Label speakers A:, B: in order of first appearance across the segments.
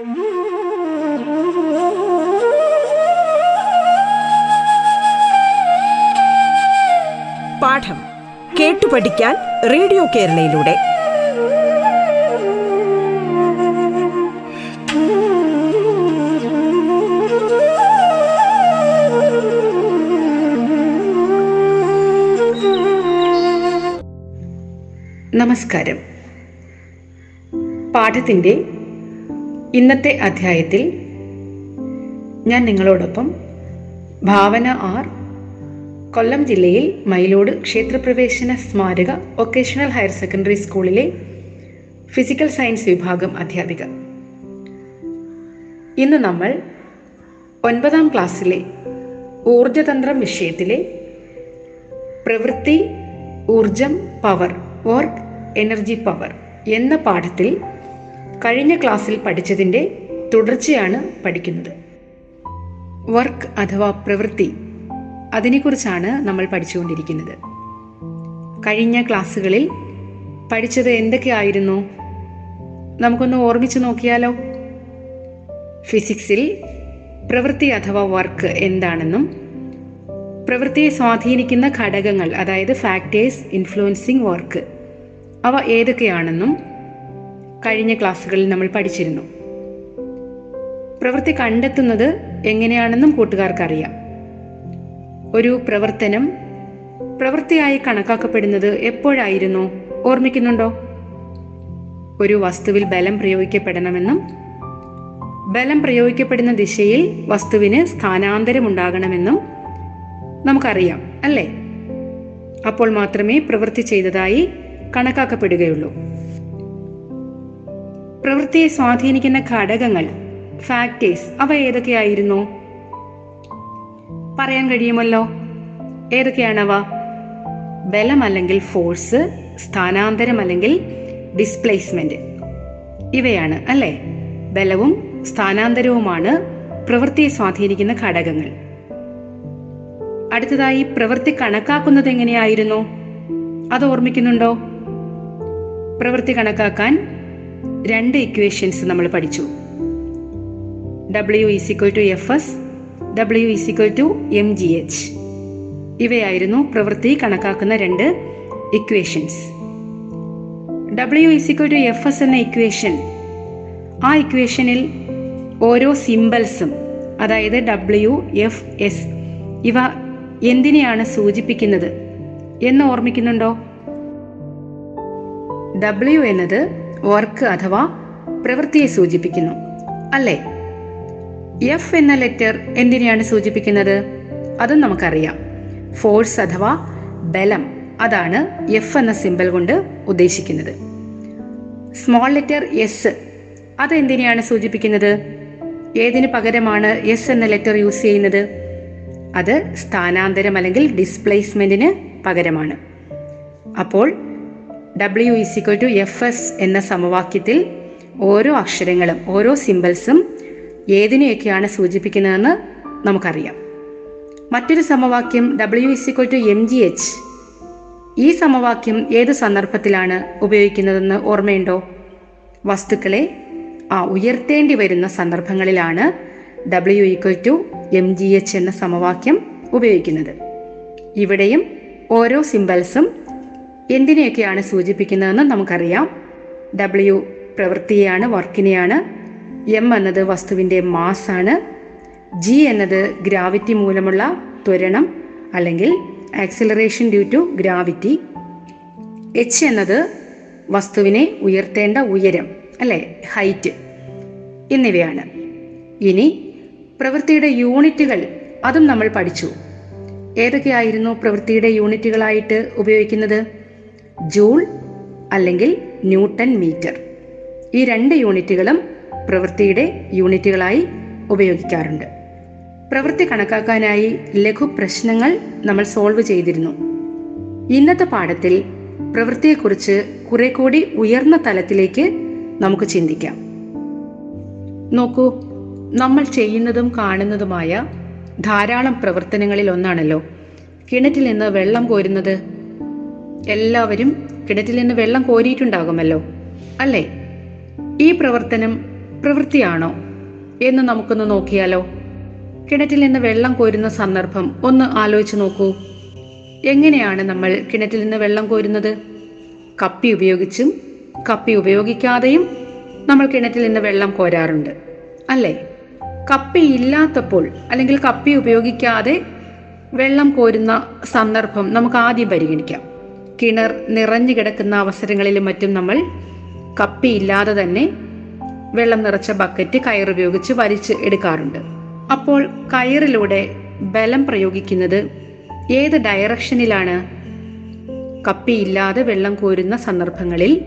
A: പാഠം കേട്ടു പഠിക്കാൻ റേഡിയോ കേരളയിലൂടെ.
B: നമസ്കാരം. പാഠത്തിന്റെ ഇന്നത്തെ അധ്യായത്തിൽ ഞാൻ നിങ്ങളോടൊപ്പം ഭാവന ആർ കൊല്ലം ജില്ലയിൽ മയിലോട് ക്ഷേത്രപ്രവേശന സ്മാരക വൊക്കേഷണൽ ഹയർ സെക്കൻഡറി സ്കൂളിലെ ഫിസിക്കൽ സയൻസ് വിഭാഗം അധ്യാപിക. ഇന്ന് നമ്മൾ ഒൻപതാം ക്ലാസ്സിലെ ഊർജതന്ത്രം വിഷയത്തിലെ പ്രവൃത്തി ഊർജം പവർ വർക്ക് എനർജി പവർ എന്ന പാഠത്തിൽ കഴിഞ്ഞ ക്ലാസ്സിൽ പഠിച്ചതിന്റെ തുടർച്ചയാണ് പഠിക്കുന്നത്. വർക്ക് അഥവാ പ്രവൃത്തി അതിനെക്കുറിച്ചാണ് നമ്മൾ പഠിച്ചുകൊണ്ടിരിക്കുന്നത്. കഴിഞ്ഞ ക്ലാസ്സുകളിൽ പഠിച്ചത് എന്തൊക്കെയായിരുന്നു? നമുക്കൊന്ന് ഓർമ്മിച്ച് നോക്കിയാലോ? ഫിസിക്സിൽ പ്രവൃത്തി അഥവാ വർക്ക് എന്താണെന്നും പ്രവൃത്തിയെ സ്വാധീനിക്കുന്ന ഘടകങ്ങൾ അതായത് ഫാക്ടേഴ്സ് ഇൻഫ്ലുവൻസിങ് വർക്ക് അവ ഏതൊക്കെയാണെന്നും കഴിഞ്ഞ ക്ലാസ്സുകളിൽ നമ്മൾ പഠിച്ചിരുന്നു. പ്രവൃത്തി കണ്ടെത്തുന്നത് എങ്ങനെയാണെന്നും കൂട്ടുകാർക്കറിയാം. ഒരു പ്രവർത്തനം പ്രവൃത്തിയായി കണക്കാക്കപ്പെടുന്നത് എപ്പോഴായിരുന്നു? ഓർമ്മിക്കുന്നുണ്ടോ? ഒരു വസ്തുവിൽ ബലം പ്രയോഗിക്കപ്പെടണമെന്നും ബലം പ്രയോഗിക്കപ്പെടുന്ന ദിശയിൽ വസ്തുവിന് സ്ഥാനാന്തരം ഉണ്ടാകണമെന്നും നമുക്കറിയാം അല്ലേ? അപ്പോൾ മാത്രമേ പ്രവൃത്തി ചെയ്തതായി കണക്കാക്കപ്പെടുകയുള്ളൂ. പ്രവൃത്തിയെ സ്വാധീനിക്കുന്ന ഘടകങ്ങൾ ഫാക്ടേഴ്സ് അവ ഏതൊക്കെയായിരുന്നു? പറയാൻ കഴിയുമല്ലോ. ഏതൊക്കെയാണവ? ബലം അല്ലെങ്കിൽ ഫോഴ്സ് സ്ഥാനാന്തരം അല്ലെങ്കിൽ ഡിസ്പ്ലേസ്മെന്റ് ഇവയാണ് അല്ലേ? ബലവും സ്ഥാനാന്തരവുമാണ് പ്രവൃത്തിയെ സ്വാധീനിക്കുന്ന ഘടകങ്ങൾ. അടുത്തതായി പ്രവൃത്തി കണക്കാക്കുന്നത് എങ്ങനെയായിരുന്നു? അത് ഓർമ്മിക്കുന്നുണ്ടോ? പ്രവൃത്തി കണക്കാക്കാൻ രണ്ട് ഇക്വേഷൻസ് നമ്മൾ പഠിച്ചു. W is equal to F S W is equal to M G H ഇവയായിരുന്നു പ്രവൃത്തി കണക്കാക്കുന്ന രണ്ട് equations W is equal to F S എന്ന ഇക്വേഷൻ ആ ഇക്വേഷനിൽ ഓരോ സിമ്പിൾസും അതായത് ഡബ്ല്യു എഫ് എസ് ഇവ എന്തിനെയാണ് സൂചിപ്പിക്കുന്നത്? എന്ന് ഓർമ്മിക്കുന്നുണ്ടോ? ഡബ്ല്യു എന്നത് വർക്ക് അഥവാ പ്രവൃത്തിയെ സൂചിപ്പിക്കുന്നു. അല്ലേ? എഫ് എന്ന ലെറ്റർ എന്തിനെയാണ് സൂചിപ്പിക്കുന്നത്? അതും നമുക്കറിയാം. ഫോഴ്സ് അഥവാ ബലം. അതാണ് എഫ് എന്ന സിമ്പൽ കൊണ്ട് ഉദ്ദേശിക്കുന്നത്. സ്മോൾ ലെറ്റർ എസ് അത് എന്തിനെയാണ് സൂചിപ്പിക്കുന്നത്? ഏതിനു പകരമാണ് എസ് എന്ന ലെറ്റർ യൂസ് ചെയ്യുന്നത്? അത് സ്ഥാനാന്തരം അല്ലെങ്കിൽ ഡിസ്പ്ലേസ്മെന്റിന് പകരമാണ്. അപ്പോൾ W is equal to F S എന്ന സമവാക്യത്തിൽ ഓരോ അക്ഷരങ്ങളും ഓരോ സിമ്പിൾസും ഏതിനെയൊക്കെയാണ് സൂചിപ്പിക്കുന്നതെന്ന് നമുക്കറിയാം. മറ്റൊരു സമവാക്യം W is equal to M G H ഈ സമവാക്യം ഏത് സന്ദർഭത്തിലാണ് ഉപയോഗിക്കുന്നതെന്ന് ഓർമ്മയുണ്ടോ? വസ്തുക്കളെ ആ ഉയർത്തേണ്ടി വരുന്ന സന്ദർഭങ്ങളിലാണ് W equal to M G H എന്ന സമവാക്യം ഉപയോഗിക്കുന്നത്. ഇവിടെയും ഓരോ സിമ്പൽസും എന്തിനെയൊക്കെയാണ് സൂചിപ്പിക്കുന്നതെന്ന് നമുക്കറിയാം. ഡബ്ല്യു പ്രവൃത്തിയെയാണ് വർക്കിനെയാണ്. എം എന്നത് വസ്തുവിന്റെ മാസാണ് ജി എന്നത് ഗ്രാവിറ്റി മൂലമുള്ള ത്വരണം അല്ലെങ്കിൽ acceleration due to gravity H എന്നത് വസ്തുവിനെ ഉയർത്തേണ്ട ഉയരം അല്ലെ ഹൈറ്റ് എന്നിവയാണ്. ഇനി പ്രവൃത്തിയുടെ യൂണിറ്റുകൾ അതും നമ്മൾ പഠിച്ചു. ഏതൊക്കെയായിരുന്നു പ്രവൃത്തിയുടെ യൂണിറ്റുകളായിട്ട് ഉപയോഗിക്കുന്നത്? ജൂൾ അല്ലെങ്കിൽ ന്യൂട്ടൺ മീറ്റർ. ഈ രണ്ട് യൂണിറ്റുകളും പ്രവൃത്തിയുടെ യൂണിറ്റുകളായി ഉപയോഗിക്കാറുണ്ട്. പ്രവൃത്തി കണക്കാക്കാനായി ലഘു പ്രശ്നങ്ങൾ നമ്മൾ സോൾവ് ചെയ്തിരുന്നു. ഇന്നത്തെ പാഠത്തിൽ പ്രവൃത്തിയെക്കുറിച്ച് കുറെ കൂടി ഉയർന്ന തലത്തിലേക്ക് നമുക്ക് ചിന്തിക്കാം. നോക്കൂ നമ്മൾ ചെയ്യുന്നതും കാണുന്നതുമായ ധാരാളം പ്രവർത്തനങ്ങളിൽ ഒന്നാണല്ലോ. കിണറ്റിൽ നിന്ന് വെള്ളം കോരുന്നത്. എല്ലാവരും കിണറ്റിൽ നിന്ന് വെള്ളം കോരിയിട്ടുണ്ടാകുമല്ലോ അല്ലേ? ഈ പ്രവർത്തനം പ്രവൃത്തിയാണോ എന്ന് നമുക്കൊന്ന് നോക്കിയാലോ? കിണറ്റിൽ നിന്ന് വെള്ളം കോരുന്ന സന്ദർഭം ഒന്ന് ആലോചിച്ച് നോക്കൂ. എങ്ങനെയാണ് നമ്മൾ കിണറ്റിൽ നിന്ന് വെള്ളം കോരുന്നത്? കപ്പി ഉപയോഗിച്ചും കപ്പി ഉപയോഗിക്കാതെയും നമ്മൾ കിണറ്റിൽ നിന്ന് വെള്ളം കോരാറുണ്ട് അല്ലേ? കപ്പി ഇല്ലാത്തപ്പോൾ അല്ലെങ്കിൽ കപ്പി ഉപയോഗിക്കാതെ വെള്ളം കോരുന്ന സന്ദർഭം നമുക്ക് ആദ്യം പരിഗണിക്കാം. കിണർ നിറഞ്ഞു കിടക്കുന്ന അവസരങ്ങളിലും മറ്റും നമ്മൾ കപ്പിയില്ലാതെ തന്നെ വെള്ളം നിറച്ച ബക്കറ്റ് കയറുപയോഗിച്ച് വലിച്ച് എടുക്കാറുണ്ട്. അപ്പോൾ കയറിലൂടെ ബലം പ്രയോഗിക്കുന്നത് ഏത് ഡയറക്ഷനിലാണ്? കപ്പിയില്ലാതെ വെള്ളം കോരുന്ന സന്ദർഭങ്ങളിൽ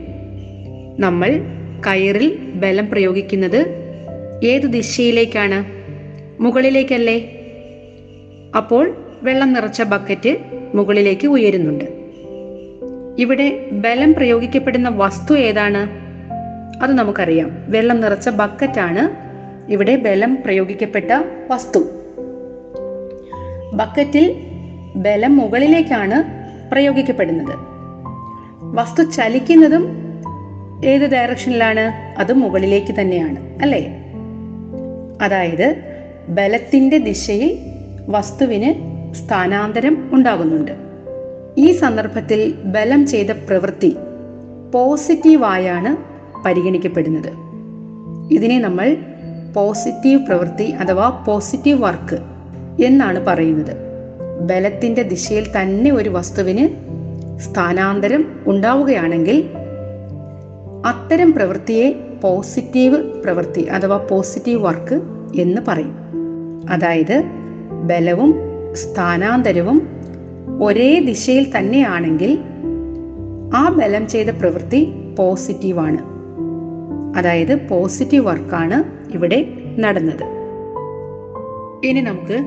B: നമ്മൾ കയറിൽ ബലം പ്രയോഗിക്കുന്നത് ഏത് ദിശയിലേക്കാണ്? മുകളിലേക്കല്ലേ? അപ്പോൾ വെള്ളം നിറച്ച ബക്കറ്റ് മുകളിലേക്ക് ഉയരുന്നുണ്ട്. ഇവിടെ ബലം പ്രയോഗിക്കപ്പെടുന്ന വസ്തു ഏതാണ്? അത് നമുക്കറിയാം. വെള്ളം നിറച്ച ബക്കറ്റാണ് ഇവിടെ ബലം പ്രയോഗിക്കപ്പെട്ട വസ്തു. ബക്കറ്റിൽ ബലം മുകളിലേക്കാണ് പ്രയോഗിക്കപ്പെടുന്നത്. വസ്തു ചലിക്കുന്നതും ഏത് ഡയറക്ഷനിലാണ്? അത് മുകളിലേക്ക് തന്നെയാണ് അല്ലേ? അതായത് ബലത്തിന്റെ ദിശയിൽ വസ്തുവിന് സ്ഥാനാന്തരം ഉണ്ടാകുന്നുണ്ട്. ഈ സന്ദർഭത്തിൽ ബലം ചെയ്ത പ്രവൃത്തി പോസിറ്റീവായാണ് പരിഗണിക്കപ്പെടുന്നത്. ഇതിനെ നമ്മൾ പോസിറ്റീവ് പ്രവൃത്തി അഥവാ പോസിറ്റീവ് വർക്ക് എന്നാണ് പറയുന്നത്. ബലത്തിന്റെ ദിശയിൽ തന്നെ ഒരു വസ്തുവിന് സ്ഥാനാന്തരം ഉണ്ടാവുകയാണെങ്കിൽ അത്തരം പ്രവൃത്തിയെ പോസിറ്റീവ് പ്രവൃത്തി അഥവാ പോസിറ്റീവ് വർക്ക് എന്ന് പറയും. അതായത് ബലവും സ്ഥാനാന്തരവും ഒരേ ദിശയിൽ തന്നെയാണെങ്കിൽ ആ ബലം ചെയ്ത പ്രവൃത്തി പോസിറ്റീവാണ് അതായത് പോസിറ്റീവ് വർക്കാണ് ഇവിടെ നടന്നത്. ഇനി നമുക്ക്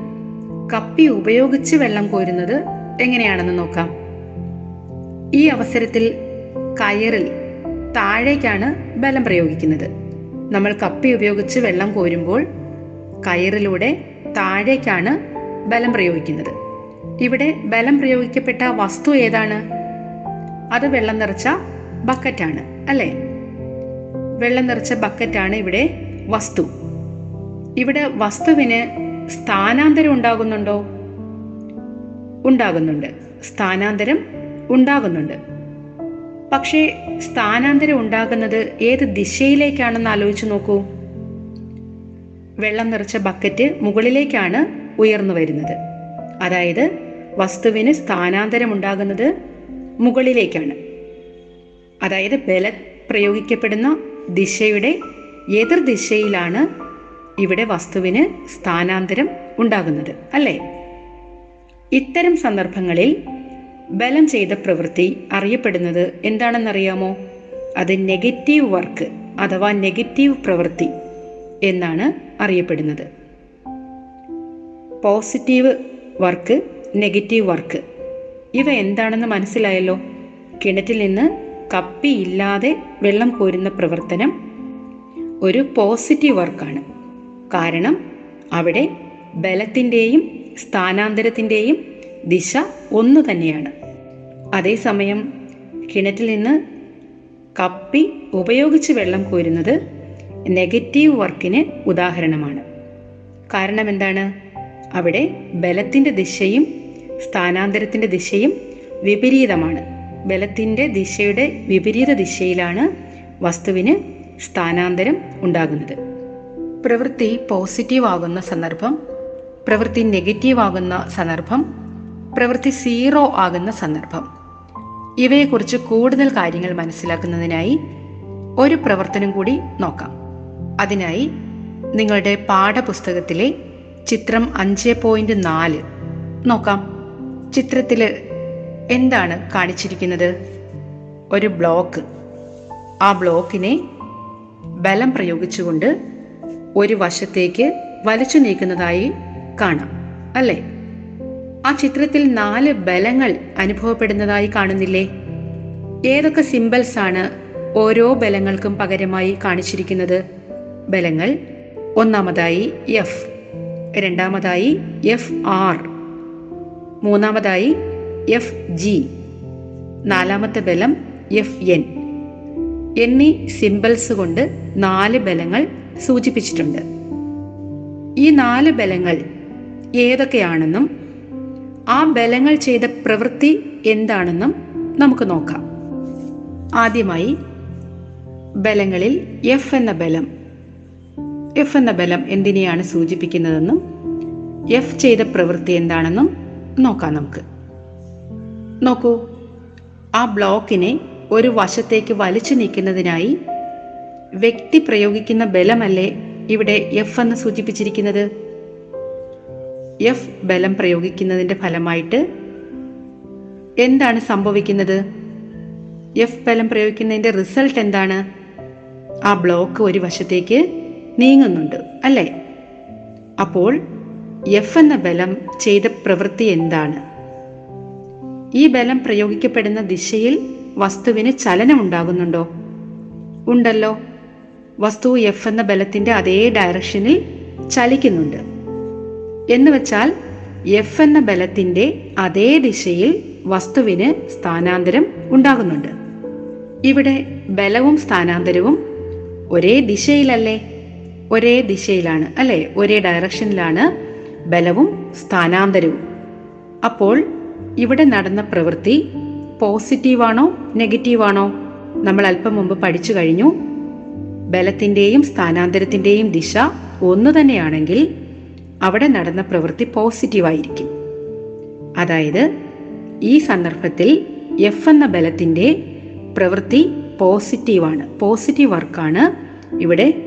B: കപ്പി ഉപയോഗിച്ച് വെള്ളം കോരുന്നത് എങ്ങനെയാണെന്ന് നോക്കാം. ഈ അവസരത്തിൽ കയറിൽ താഴേക്കാണ് ബലം പ്രയോഗിക്കുന്നത്. നമ്മൾ കപ്പി ഉപയോഗിച്ച് വെള്ളം കോരുമ്പോൾ കയറിലൂടെ താഴേക്കാണ് ബലം പ്രയോഗിക്കുന്നത്. ഇവിടെ ബലം പ്രയോഗിക്കപ്പെട്ട വസ്തു ഏതാണ്? അത് വെള്ളം നിറച്ച ബക്കറ്റാണ് അല്ലേ? വെള്ളം നിറച്ച ബക്കറ്റാണ് ഇവിടെ വസ്തു. ഇവിടെ വസ്തുവിന് സ്ഥാനാന്തരം ഉണ്ടാകുന്നുണ്ടോ? ഉണ്ടാകുന്നുണ്ട്. സ്ഥാനാന്തരം ഉണ്ടാകുന്നുണ്ട്. പക്ഷേ സ്ഥാനാന്തരം ഉണ്ടാകുന്നത് ഏത് ദിശയിലേക്കാണെന്ന് ആലോചിച്ച് നോക്കൂ. വെള്ളം നിറച്ച ബക്കറ്റ് മുകളിലേക്കാണ് ഉയർന്നു വരുന്നത്. അതായത് വസ്തുവിന് സ്ഥാനാന്തരം ഉണ്ടാകുന്നത് മുകളിലേക്കാണ്. അതായത് ബല പ്രയോഗിക്കപ്പെടുന്ന ദിശയുടെ എതിർ ദിശയിലാണ് ഇവിടെ വസ്തുവിന് സ്ഥാനാന്തരം ഉണ്ടാകുന്നത് അല്ലേ? ഇത്തരം സന്ദർഭങ്ങളിൽ ബലം ചെയ്ത പ്രവൃത്തി അറിയപ്പെടുന്നത് എന്താണെന്നറിയാമോ? അത് നെഗറ്റീവ് വർക്ക് അഥവാ നെഗറ്റീവ് പ്രവൃത്തി എന്നാണ് അറിയപ്പെടുന്നത്. Positive work negative work. ഇവ എന്താണെന്ന് മനസ്സിലായല്ലോ? കിണറ്റിൽ നിന്ന് കപ്പി ഇല്ലാതെ വെള്ളം കോരുന്ന പ്രവർത്തനം ഒരു പോസിറ്റീവ് വർക്കാണ്. കാരണം അവിടെ ബലത്തിന്റെയും സ്ഥാനാന്തരത്തിന്റെയും ദിശ ഒന്നു തന്നെയാണ്. അതേസമയം കിണറ്റിൽ നിന്ന് കപ്പി ഉപയോഗിച്ച് വെള്ളം കോരുന്നത് നെഗറ്റീവ് വർക്കിന് ഉദാഹരണമാണ്. കാരണം എന്താണ്? അവിടെ ബലത്തിന്റെ ദിശയും സ്ഥാനാന്തരത്തിന്റെ ദിശയും വിപരീതമാണ്. ബലത്തിന്റെ ദിശയുടെ വിപരീത ദിശയിലാണ് വസ്തുവിന് സ്ഥാനാന്തരം ഉണ്ടാകുന്നത്. പ്രവൃത്തി പോസിറ്റീവ് ആകുന്ന സന്ദർഭം പ്രവൃത്തി നെഗറ്റീവ് ആകുന്ന സന്ദർഭം പ്രവൃത്തി സീറോ ആകുന്ന സന്ദർഭം. ഇവയെക്കുറിച്ച് കൂടുതൽ കാര്യങ്ങൾ മനസ്സിലാക്കുന്നതിനായി ഒരു പ്രവർത്തനം കൂടി നോക്കാം. അതിനായി നിങ്ങളുടെ പാഠപുസ്തകത്തിലെ ചിത്രം അഞ്ച് പോയിന്റ് നാല്. നോക്കാം. ചിത്രത്തിൽ എന്താണ് കാണിച്ചിരിക്കുന്നത്? ഒരു ബ്ലോക്ക്. ആ ബ്ലോക്കിനെ ബലം പ്രയോഗിച്ചുകൊണ്ട് ഒരു വശത്തേക്ക് വലിച്ചു നീക്കുന്നതായി കാണാം. അല്ലേ? ആ ചിത്രത്തിൽ നാല് ബലങ്ങൾ അനുഭവപ്പെടുന്നതായി കാണുന്നില്ലേ? ഏതൊക്കെ സിംബൽസ് ആണ് ഓരോ ബലങ്ങൾക്കും പകരമായി കാണിച്ചിരിക്കുന്നത്? ബലങ്ങൾ ഒന്നാമതായി എഫ് രണ്ടാമതായി എഫ് ആർ മൂന്നാമതായി എഫ് ജി നാലാമത്തെ ബലം എഫ് എൻ എന്നീ സിംബൽസ് കൊണ്ട് നാല് ബലങ്ങൾ സൂചിപ്പിച്ചിട്ടുണ്ട്. ഈ നാല് ബലങ്ങൾ ഏതൊക്കെയാണെന്നും ആ ബലങ്ങൾ ചെയ്ത പ്രവൃത്തി എന്താണെന്നും നമുക്ക് നോക്കാം. ആദ്യമായി ബലങ്ങളിൽ എഫ് എന്ന ബലം എഫ് എന്ന ബലം എന്തിനെയാണ് സൂചിപ്പിക്കുന്നതെന്നും എഫ് ചെയ്ത പ്രവൃത്തി എന്താണെന്നും നോക്കാം നമുക്ക്. നോക്കൂ ആ ബ്ലോക്കിനെ ഒരു വശത്തേക്ക് വലിച്ചു നീക്കുന്നതിനായി വ്യക്തി പ്രയോഗിക്കുന്ന ബലമല്ലേ ഇവിടെ എഫ് എന്ന് സൂചിപ്പിച്ചിരിക്കുന്നത്? എഫ് ബലം പ്രയോഗിക്കുന്നതിന്റെ ഫലമായിട്ട് എന്താണ് സംഭവിക്കുന്നത്? എഫ് ബലം പ്രയോഗിക്കുന്നതിന്റെ റിസൾട്ട് എന്താണ്? ആ ബ്ലോക്ക് ഒരു വശത്തേക്ക് നീങ്ങുന്നുണ്ട് അല്ലേ? അപ്പോൾ എഫ് എന്ന ബലം ചെയ്ത പ്രവൃത്തി എന്താണ്? ഈ ബലം പ്രയോഗിക്കപ്പെടുന്ന ദിശയിൽ വസ്തുവിന് ചലനം ഉണ്ടാകുന്നുണ്ടോ? ഉണ്ടല്ലോ. വസ്തു എഫ് എന്ന ബലത്തിന്റെ അതേ ഡയറക്ഷനിൽ ചലിക്കുന്നുണ്ട്. എന്ന് വെച്ചാൽ എഫ് എന്ന ബലത്തിന്റെ അതേ ദിശയിൽ വസ്തുവിന് സ്ഥാനാന്തരം ഉണ്ടാകുന്നുണ്ട്. ഇവിടെ ബലവും സ്ഥാനാന്തരവും ഒരേ ദിശയിലല്ലേ? ഒരേ ദിശയിലാണ് അല്ലെ? ഒരേ ഡയറക്ഷനിലാണ് ബലവും സ്ഥാനാന്തരവും. അപ്പോൾ ഇവിടെ നടന്ന പ്രവൃത്തി പോസിറ്റീവാണോ നെഗറ്റീവാണോ നമ്മൾ അല്പം മുമ്പ് പഠിച്ചു കഴിഞ്ഞു. ബലത്തിന്റെയും സ്ഥാനാന്തരത്തിന്റെയും ദിശ ഒന്നു തന്നെയാണെങ്കിൽ അവിടെ നടന്ന പ്രവൃത്തി പോസിറ്റീവായിരിക്കും അതായത് ഈ സന്ദർഭത്തിൽ എഫ് എന്ന ബലത്തിന്റെ പ്രവൃത്തി പോസിറ്റീവാണ് പോസിറ്റീവ് വർക്കാണ് ഇവിടെ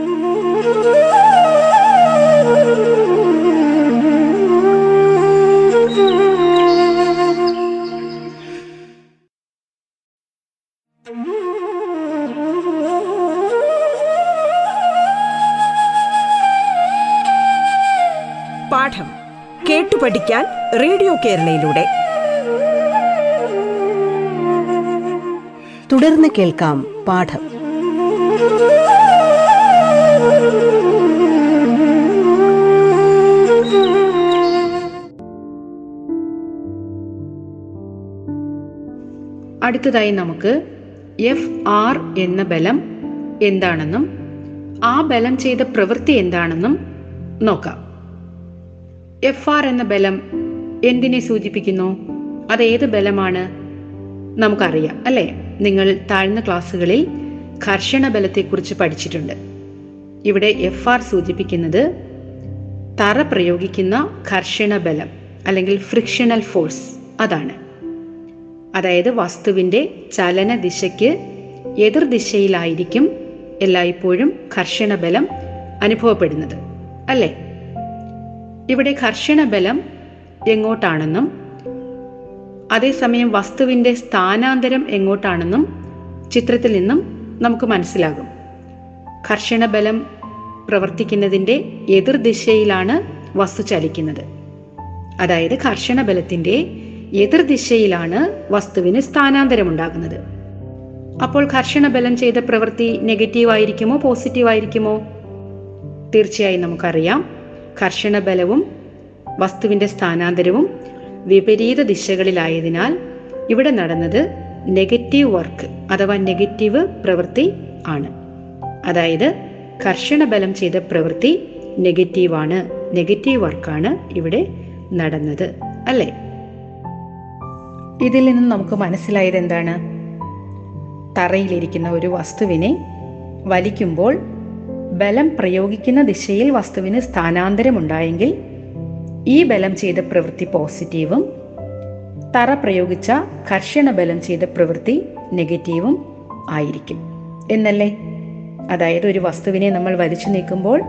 A: കേരളയിലൂടെ.
C: തുടർന്ന് കേൾക്കാം പാഠം.
B: അടുത്തതായി നമുക്ക് എഫ് ആർ എന്ന ബലം എന്താണെന്നും ആ ബലം ചെയ്ത പ്രവൃത്തി എന്താണെന്നും നോക്കാം. എഫ് ആർ എന്ന ബലം എന്തിനെ സൂചിപ്പിക്കുന്നു? അത് ഏത് ബലമാണ്? നമുക്കറിയാം അല്ലേ? നിങ്ങൾ താഴ്ന്ന ക്ലാസ്സുകളിൽ ഘർഷണ ബലത്തെക്കുറിച്ച് പഠിച്ചിട്ടുണ്ട്. ഇവിടെ എഫ് ആർ സൂചിപ്പിക്കുന്നത് തറ പ്രയോഗിക്കുന്ന ഘർഷണ ബലം അല്ലെങ്കിൽ ഫ്രിക്ഷണൽ ഫോഴ്സ് അതാണ്. അതായത് വസ്തുവിന്റെ ചലന ദിശയ്ക്ക് എതിർ ദിശയിലായിരിക്കും എല്ലായ്പ്പോഴും ഘർഷണ ബലം അനുഭവപ്പെടുന്നത് അല്ലേ? ഇവിടെ ഘർഷണ ബലം എങ്ങോട്ടാണെന്നും അതേസമയം വസ്തുവിന്റെ സ്ഥാനാന്തരം എങ്ങോട്ടാണെന്നും ചിത്രത്തിൽ നിന്നും നമുക്ക് മനസ്സിലാകും. ഘർഷണ ബലം പ്രവർത്തിക്കുന്നതിന്റെ എതിർ ദിശയിലാണ് വസ്തു ചലിക്കുന്നത്. അതായത് ഘർഷണ ബലത്തിന്റെ എതിർ ദിശയിലാണ് വസ്തുവിന് സ്ഥാനാന്തരം ഉണ്ടാകുന്നത്. അപ്പോൾ ഘർഷണ ബലം ചെയ്ത പ്രവൃത്തി നെഗറ്റീവ് ആയിരിക്കുമോ പോസിറ്റീവ് ആയിരിക്കുമോ? തീർച്ചയായും നമുക്കറിയാം. ഘർഷണ ബലവും വസ്തുവിന്റെ സ്ഥാനാന്തരവും വിപരീത ദിശകളിലായതിനാൽ ഇവിടെ നടന്നത് നെഗറ്റീവ് വർക്ക് അഥവാ നെഗറ്റീവ് പ്രവൃത്തി ആണ്. അതായത് കർഷണ ബലം ചെയ്ത പ്രവൃത്തി നെഗറ്റീവാണ് നെഗറ്റീവ് വർക്കാണ് ഇവിടെ നടന്നത് അല്ലേ? ഇതിൽ നിന്നും നമുക്ക് മനസ്സിലായത് എന്താണ്? തറയിലിരിക്കുന്ന ഒരു വസ്തുവിനെ വലിക്കുമ്പോൾ ബലം പ്രയോഗിക്കുന്ന ദിശയിൽ വസ്തുവിന് സ്ഥാനാന്തരമുണ്ടായെങ്കിൽ ഈ ബലം ചെയ്ത പ്രവൃത്തി പോസിറ്റീവും തറ പ്രയോഗിച്ച കർഷണ ബലം ചെയ്ത പ്രവൃത്തി നെഗറ്റീവും ആയിരിക്കും. എന്നല്ലേ? അതായത് ഒരു വസ്തുവിനെ നമ്മൾ വലിച്ചു നീക്കുമ്പോൾ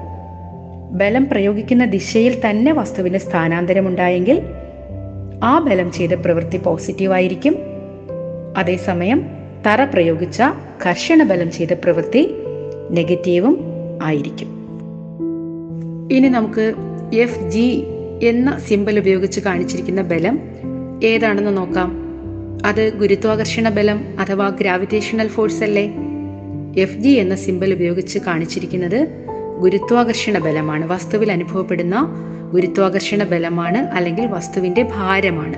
B: ബലം പ്രയോഗിക്കുന്ന ദിശയിൽ തന്നെ വസ്തുവിന് സ്ഥാനാന്തരമുണ്ടായെങ്കിൽ ആ ബലം ചെയ്ത പ്രവൃത്തി പോസിറ്റീവ് ആയിരിക്കും അതേസമയം തറ പ്രയോഗിച്ച കർഷണ ബലം ചെയ്ത പ്രവൃത്തി നെഗറ്റീവും ആയിരിക്കും. ഇനി നമുക്ക് എഫ് ജി എന്ന സിമ്പൽ ഉപയോഗിച്ച് കാണിച്ചിരിക്കുന്ന ബലം ഏതാണെന്ന് നോക്കാം. അത് ഗുരുത്വാകർഷണ ബലം അഥവാ ഗ്രാവിറ്റേഷണൽ ഫോഴ്സ് അല്ലേ? എഫ് ജി എന്ന സിമ്പൽ ഉപയോഗിച്ച് കാണിച്ചിരിക്കുന്നത് ഗുരുത്വാകർഷണ ബലമാണ്. വസ്തുവിൽ അനുഭവപ്പെടുന്ന ഗുരുത്വാകർഷണ ബലമാണ് അല്ലെങ്കിൽ വസ്തുവിന്റെ ഭാരമാണ്.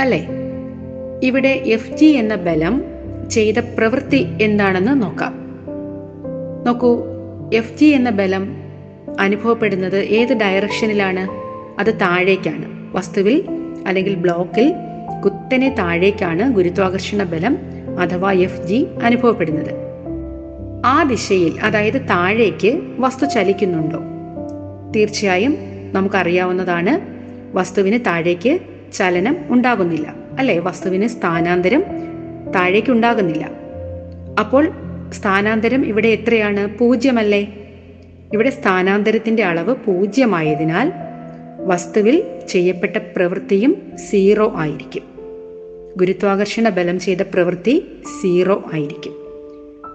B: അല്ലേ? ഇവിടെ എഫ് ജി എന്ന ബലം ചെയ്ത പ്രവൃത്തി എന്താണെന്ന് നോക്കാം. നോക്കൂ. എഫ് ജി എന്ന ബലം അനുഭവപ്പെടുന്നത് ഏത് ഡയറക്ഷനിലാണ് അത് താഴേക്കാണ്. വസ്തുവിൽ അല്ലെങ്കിൽ ബ്ലോക്കിൽ കുത്തനെ താഴേക്കാണ് ഗുരുത്വാകർഷണ ബലം അഥവാ എഫ് ജി അനുഭവപ്പെടുന്നത്. ആ ദിശയിൽ അതായത് താഴേക്ക് വസ്തു ചലിക്കുന്നുണ്ടോ? തീർച്ചയായും നമുക്കറിയാവുന്നതാണ് വസ്തുവിന് താഴേക്ക് ചലനം ഉണ്ടാകുന്നില്ല. അല്ലെ? വസ്തുവിന് സ്ഥാനാന്തരം താഴേക്ക് ഉണ്ടാകുന്നില്ല. അപ്പോൾ സ്ഥാനാന്തരം ഇവിടെ എത്രയാണ്? പൂജ്യമല്ലേ? ഇവിടെ സ്ഥാനാന്തരത്തിന്റെ അളവ് പൂജ്യമായതിനാൽ വസ്തുവിൽ ചെയ്യപ്പെട്ട പ്രവൃത്തിയും സീറോ ആയിരിക്കും. ഗുരുത്വാകർഷണ ബലം ചെയ്ത പ്രവൃത്തി സീറോ ആയിരിക്കും.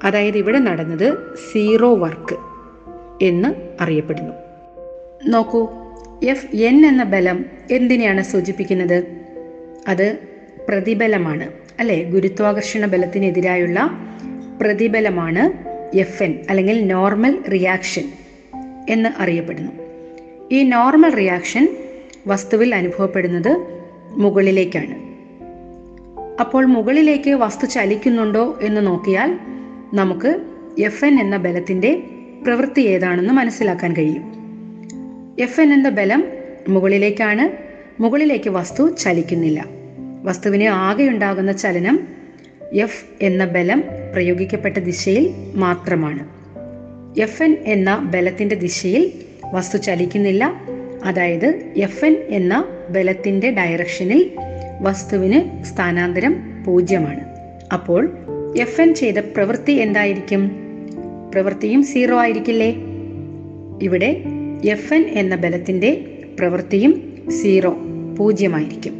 B: അതായത് ഇവിടെ നടന്നത് സീറോ വർക്ക് എന്ന് അറിയപ്പെടുന്നു. നോക്കൂ എഫ് എൻ എന്ന ബലം എന്തിനെയാണ് സൂചിപ്പിക്കുന്നത്? അത് പ്രതിബലമാണ് അല്ലെ? ഗുരുത്വാകർഷണ ബലത്തിനെതിരായുള്ള പ്രതിബലമാണ് എഫ് എൻ അല്ലെങ്കിൽ നോർമൽ റിയാക്ഷൻ എന്ന് അറിയപ്പെടുന്നു. ഈ നോർമൽ റിയാക്ഷൻ വസ്തുവിൽ അനുഭവപ്പെടുന്നത് മുകളിലേക്കാണ്. അപ്പോൾ മുകളിലേക്ക് വസ്തു ചലിക്കുന്നുണ്ടോ എന്ന് നോക്കിയാൽ നമുക്ക് എഫ് എൻ എന്ന ബലത്തിന്റെ പ്രവൃത്തി ഏതാണെന്ന് മനസ്സിലാക്കാൻ കഴിയും. എഫ് എൻ എന്ന ബലം മുകളിലേക്കാണ് മുകളിലേക്ക് വസ്തു ചലിക്കുന്നില്ല. വസ്തുവിന് ആകെ ഉണ്ടാകുന്ന ചലനം എഫ് എന്ന ബലം പ്രയോഗിക്കപ്പെട്ട ദിശയിൽ മാത്രമാണ്. എഫ് എൻ എന്ന ബലത്തിന്റെ ദിശയിൽ വസ്തു ചലിക്കുന്നില്ല. അതായത് എഫ് എൻ എന്ന ബലത്തിന്റെ ഡയറക്ഷനിൽ വസ്തുവിന് സ്ഥാനാന്തരം പൂജ്യമാണ്. അപ്പോൾ എഫ് എൻ ചെയ്ത പ്രവൃത്തി എന്തായിരിക്കും? പ്രവൃത്തിയും സീറോ ആയിരിക്കില്ലേ? ഇവിടെ എഫ് എൻ എന്ന ബലത്തിന്റെ പ്രവൃത്തിയും സീറോ പൂജ്യമായിരിക്കും.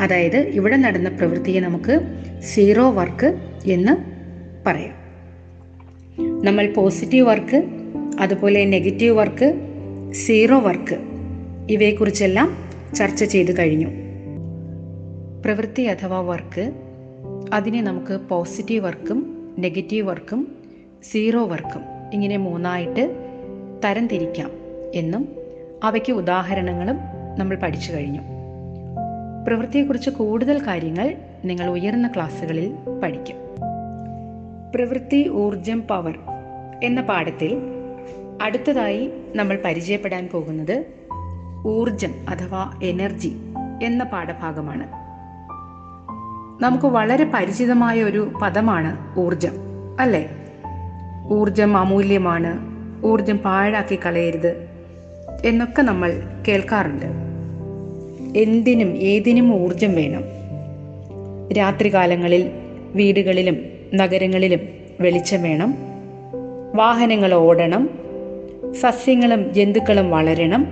B: അതായത് ഇവിടെ നടന്ന പ്രവൃത്തിയെ നമുക്ക് സീറോ വർക്ക് എന്ന് പറയാം. നമ്മൾ പോസിറ്റീവ് വർക്ക് അതുപോലെ നെഗറ്റീവ് വർക്ക് സീറോ വർക്ക് ഇവയെക്കുറിച്ചെല്ലാം ചർച്ച ചെയ്തു കഴിഞ്ഞു. പ്രവൃത്തി അഥവാ വർക്ക് അതിനെ നമുക്ക് പോസിറ്റീവ് വർക്കും നെഗറ്റീവ് വർക്കും സീറോ വർക്കും ഇങ്ങനെ മൂന്നായിട്ട് തരംതിരിക്കാം എന്നും അവയ്ക്ക് ഉദാഹരണങ്ങളും നമ്മൾ പഠിച്ചു കഴിഞ്ഞു. പ്രവൃത്തിയെക്കുറിച്ച് കൂടുതൽ കാര്യങ്ങൾ നിങ്ങൾ ഉയർന്ന ക്ലാസ്സുകളിൽ പഠിക്കും. പ്രവൃത്തി ഊർജം പവർ എന്ന പാഠത്തിൽ അടുത്തതായി നമ്മൾ പരിചയപ്പെടാൻ പോകുന്നത് ഊർജം അഥവാ എനർജി എന്ന പാഠഭാഗമാണ്. നമുക്ക് വളരെ പരിചിതമായ ഒരു പദമാണ് ഊർജം അല്ലേ? ഊർജം അമൂല്യമാണ് ഊർജം പാഴാക്കി കളയരുത് എന്നൊക്കെ നമ്മൾ കേൾക്കാറുണ്ട്. എന്തിനും ഏതിനും ഊർജം വേണം. രാത്രികാലങ്ങളിൽ വീടുകളിലും നഗരങ്ങളിലും വെളിച്ചം വേണം. വാഹനങ്ങൾ ഓടണം സസ്യങ്ങളും ജന്തുക്കളും വളരണം.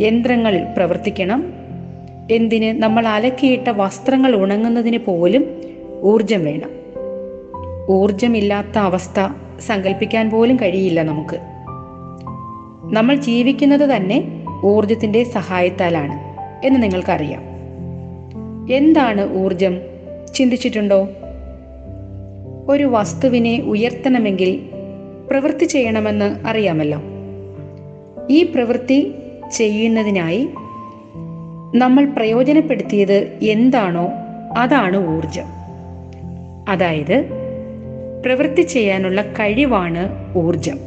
B: യന്ത്രങ്ങൾ പ്രവർത്തിക്കണം. എന്തിന്? നമ്മൾ അലക്കിയിട്ട വസ്ത്രങ്ങൾ ഉണങ്ങുന്നതിന് പോലും ഊർജം വേണം. ഊർജമില്ലാത്ത അവസ്ഥ സങ്കല്പിക്കാൻ പോലും കഴിയില്ല നമുക്ക്. നമ്മൾ ജീവിക്കുന്നത് തന്നെ ഊർജത്തിന്റെ സഹായത്താലാണ് എന്ന് നിങ്ങൾക്കറിയാം. എന്താണ് ഊർജം ചിന്തിച്ചിട്ടുണ്ടോ? ഒരു വസ്തുവിനെ ഉയർത്തണമെങ്കിൽ പ്രവൃത്തി ചെയ്യണമെന്ന് അറിയാമല്ലോ. ഈ പ്രവൃത്തി ചെയ്യുന്നതിനായി നമ്മൾ പ്രയോജനപ്പെടുത്തിയത് എന്താണോ അതാണ് ഊർജം അതായത് പ്രവൃത്തി ചെയ്യാനുള്ള കഴിവാണ് ഊർജം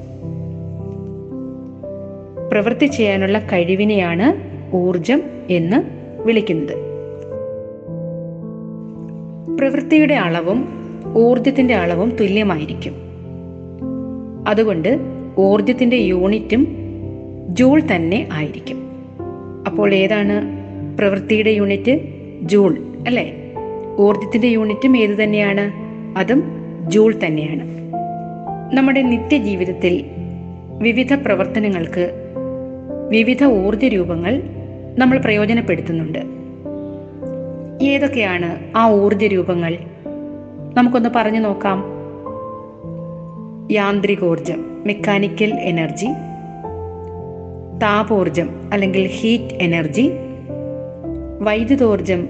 B: പ്രവൃത്തി ചെയ്യാനുള്ള കഴിവിനെയാണ് ഊർജം എന്ന് വിളിക്കുന്നത്. പ്രവൃത്തിയുടെ അളവും ഊർജത്തിന്റെ അളവും തുല്യമായിരിക്കും. അതുകൊണ്ട് ഊർജത്തിന്റെ യൂണിറ്റും ജൂൾ തന്നെ ആയിരിക്കും. അപ്പോൾ ഏതാണ് പ്രവൃത്തിയുടെ യൂണിറ്റ്? ജൂൾ അല്ലേ? ഊർജത്തിന്റെ യൂണിറ്റും ഏത് തന്നെയാണ്? അതും ജൂൾ തന്നെയാണ്. നമ്മുടെ നിത്യജീവിതത്തിൽ വിവിധ പ്രവർത്തനങ്ങൾക്ക് വിവിധ ഊർജ രൂപങ്ങൾ നമ്മൾ പ്രയോജനപ്പെടുത്തുന്നുണ്ട്. ഏതൊക്കെയാണ് ആ ഊർജ രൂപങ്ങൾ? നമുക്കൊന്ന് പറഞ്ഞു നോക്കാം. യാന്ത്രികോർജം മെക്കാനിക്കൽ എനർജി താപോർജം അല്ലെങ്കിൽ ഹീറ്റ് എനർജി വൈദ്യുതോർജം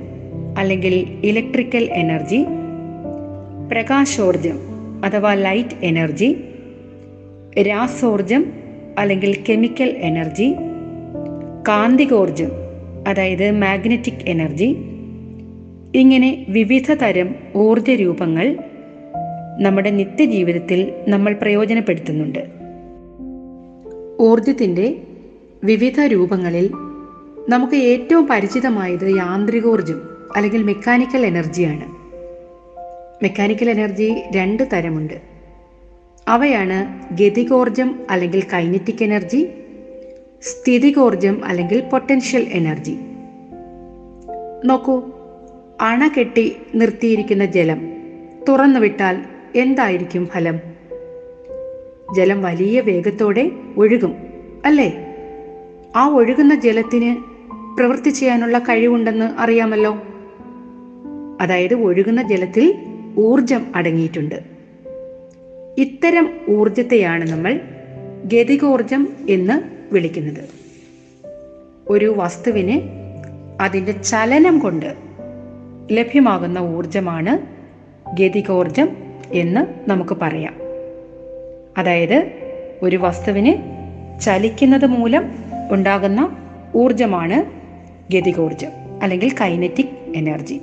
B: അല്ലെങ്കിൽ ഇലക്ട്രിക്കൽ എനർജി പ്രകാശോർജം അഥവാ ലൈറ്റ് എനർജി രാസോർജം അല്ലെങ്കിൽ കെമിക്കൽ എനർജി കാന്തികോർജം അതായത് മാഗ്നറ്റിക് എനർജി ഇങ്ങനെ വിവിധ തരം ഊർജ രൂപങ്ങൾ നമ്മുടെ നിത്യജീവിതത്തിൽ നമ്മൾ പ്രയോജനപ്പെടുത്തുന്നുണ്ട്. ഊർജത്തിന്റെ വിവിധ രൂപങ്ങളിൽ നമുക്ക് ഏറ്റവും പരിചിതമായത് യാന്ത്രികോർജം അല്ലെങ്കിൽ മെക്കാനിക്കൽ എനർജിയാണ് മെക്കാനിക്കൽ എനർജി രണ്ട് തരമുണ്ട്. അവയാണ് ഗതികോർജം അല്ലെങ്കിൽ കൈനറ്റിക് എനർജി സ്ഥിതികോർജം അല്ലെങ്കിൽ പൊട്ടൻഷ്യൽ എനർജി നോക്കൂ അണ കെട്ടി നിർത്തിയിരിക്കുന്ന ജലം തുറന്നു വിട്ടാൽ എന്തായിരിക്കും ഫലം? ജലം വലിയ വേഗത്തോടെ ഒഴുകും അല്ലേ? ആ ഒഴുകുന്ന ജലത്തിന് പ്രവൃത്തി ചെയ്യാനുള്ള കഴിവുണ്ടെന്ന് അറിയാമല്ലോ. അതായത് ഒഴുകുന്ന ജലത്തിൽ ഊർജം അടങ്ങിയിട്ടുണ്ട്. ഇത്തരം ഊർജത്തെയാണ് നമ്മൾ ഗതികോർജം എന്ന് വിളിക്കുന്നത്. ഒരു വസ്തുവിന് അതിന്റെ ചലനം കൊണ്ട് ലഭ്യമാകുന്ന ഊർജമാണ് ഗതികോർജം എന്ന് നമുക്ക് പറയാം. അതായത് ഒരു വസ്തുവിന് ചലിക്കുന്നത് മൂലം ഉണ്ടാകുന്ന ഊർജമാണ് ഗതികോർജം അല്ലെങ്കിൽ കൈനറ്റിക് എനർജി.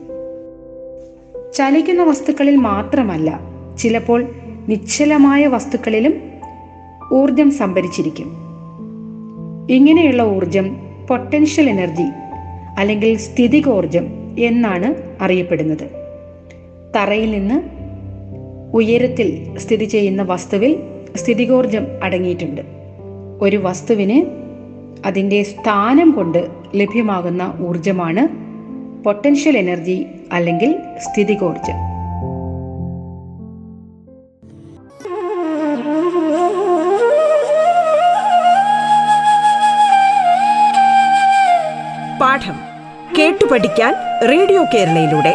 B: ചലിക്കുന്ന വസ്തുക്കളിൽ മാത്രമല്ല ചിലപ്പോൾ നിശ്ചലമായ വസ്തുക്കളിലും ഊർജം സംഭരിച്ചിരിക്കും. ഇങ്ങനെയുള്ള ഊർജം പൊട്ടൻഷ്യൽ എനർജി അല്ലെങ്കിൽ സ്ഥിതികോർജം എന്നാണ് അറിയപ്പെടുന്നത്. തറയിൽ നിന്ന് ഉയരത്തിൽ സ്ഥിതി ചെയ്യുന്ന വസ്തുവിൽ സ്ഥിതികോർജം അടങ്ങിയിട്ടുണ്ട്. ഒരു വസ്തുവിന് അതിന്റെ സ്ഥാനം കൊണ്ട് ലഭ്യമാകുന്ന ഊർജമാണ് പൊട്ടൻഷ്യൽ എനർജി അല്ലെങ്കിൽ സ്ഥിതികോർജം.
A: പാഠം കേട്ടു പഠിക്കാൻ റേഡിയോ കേരളയിലൂടെ.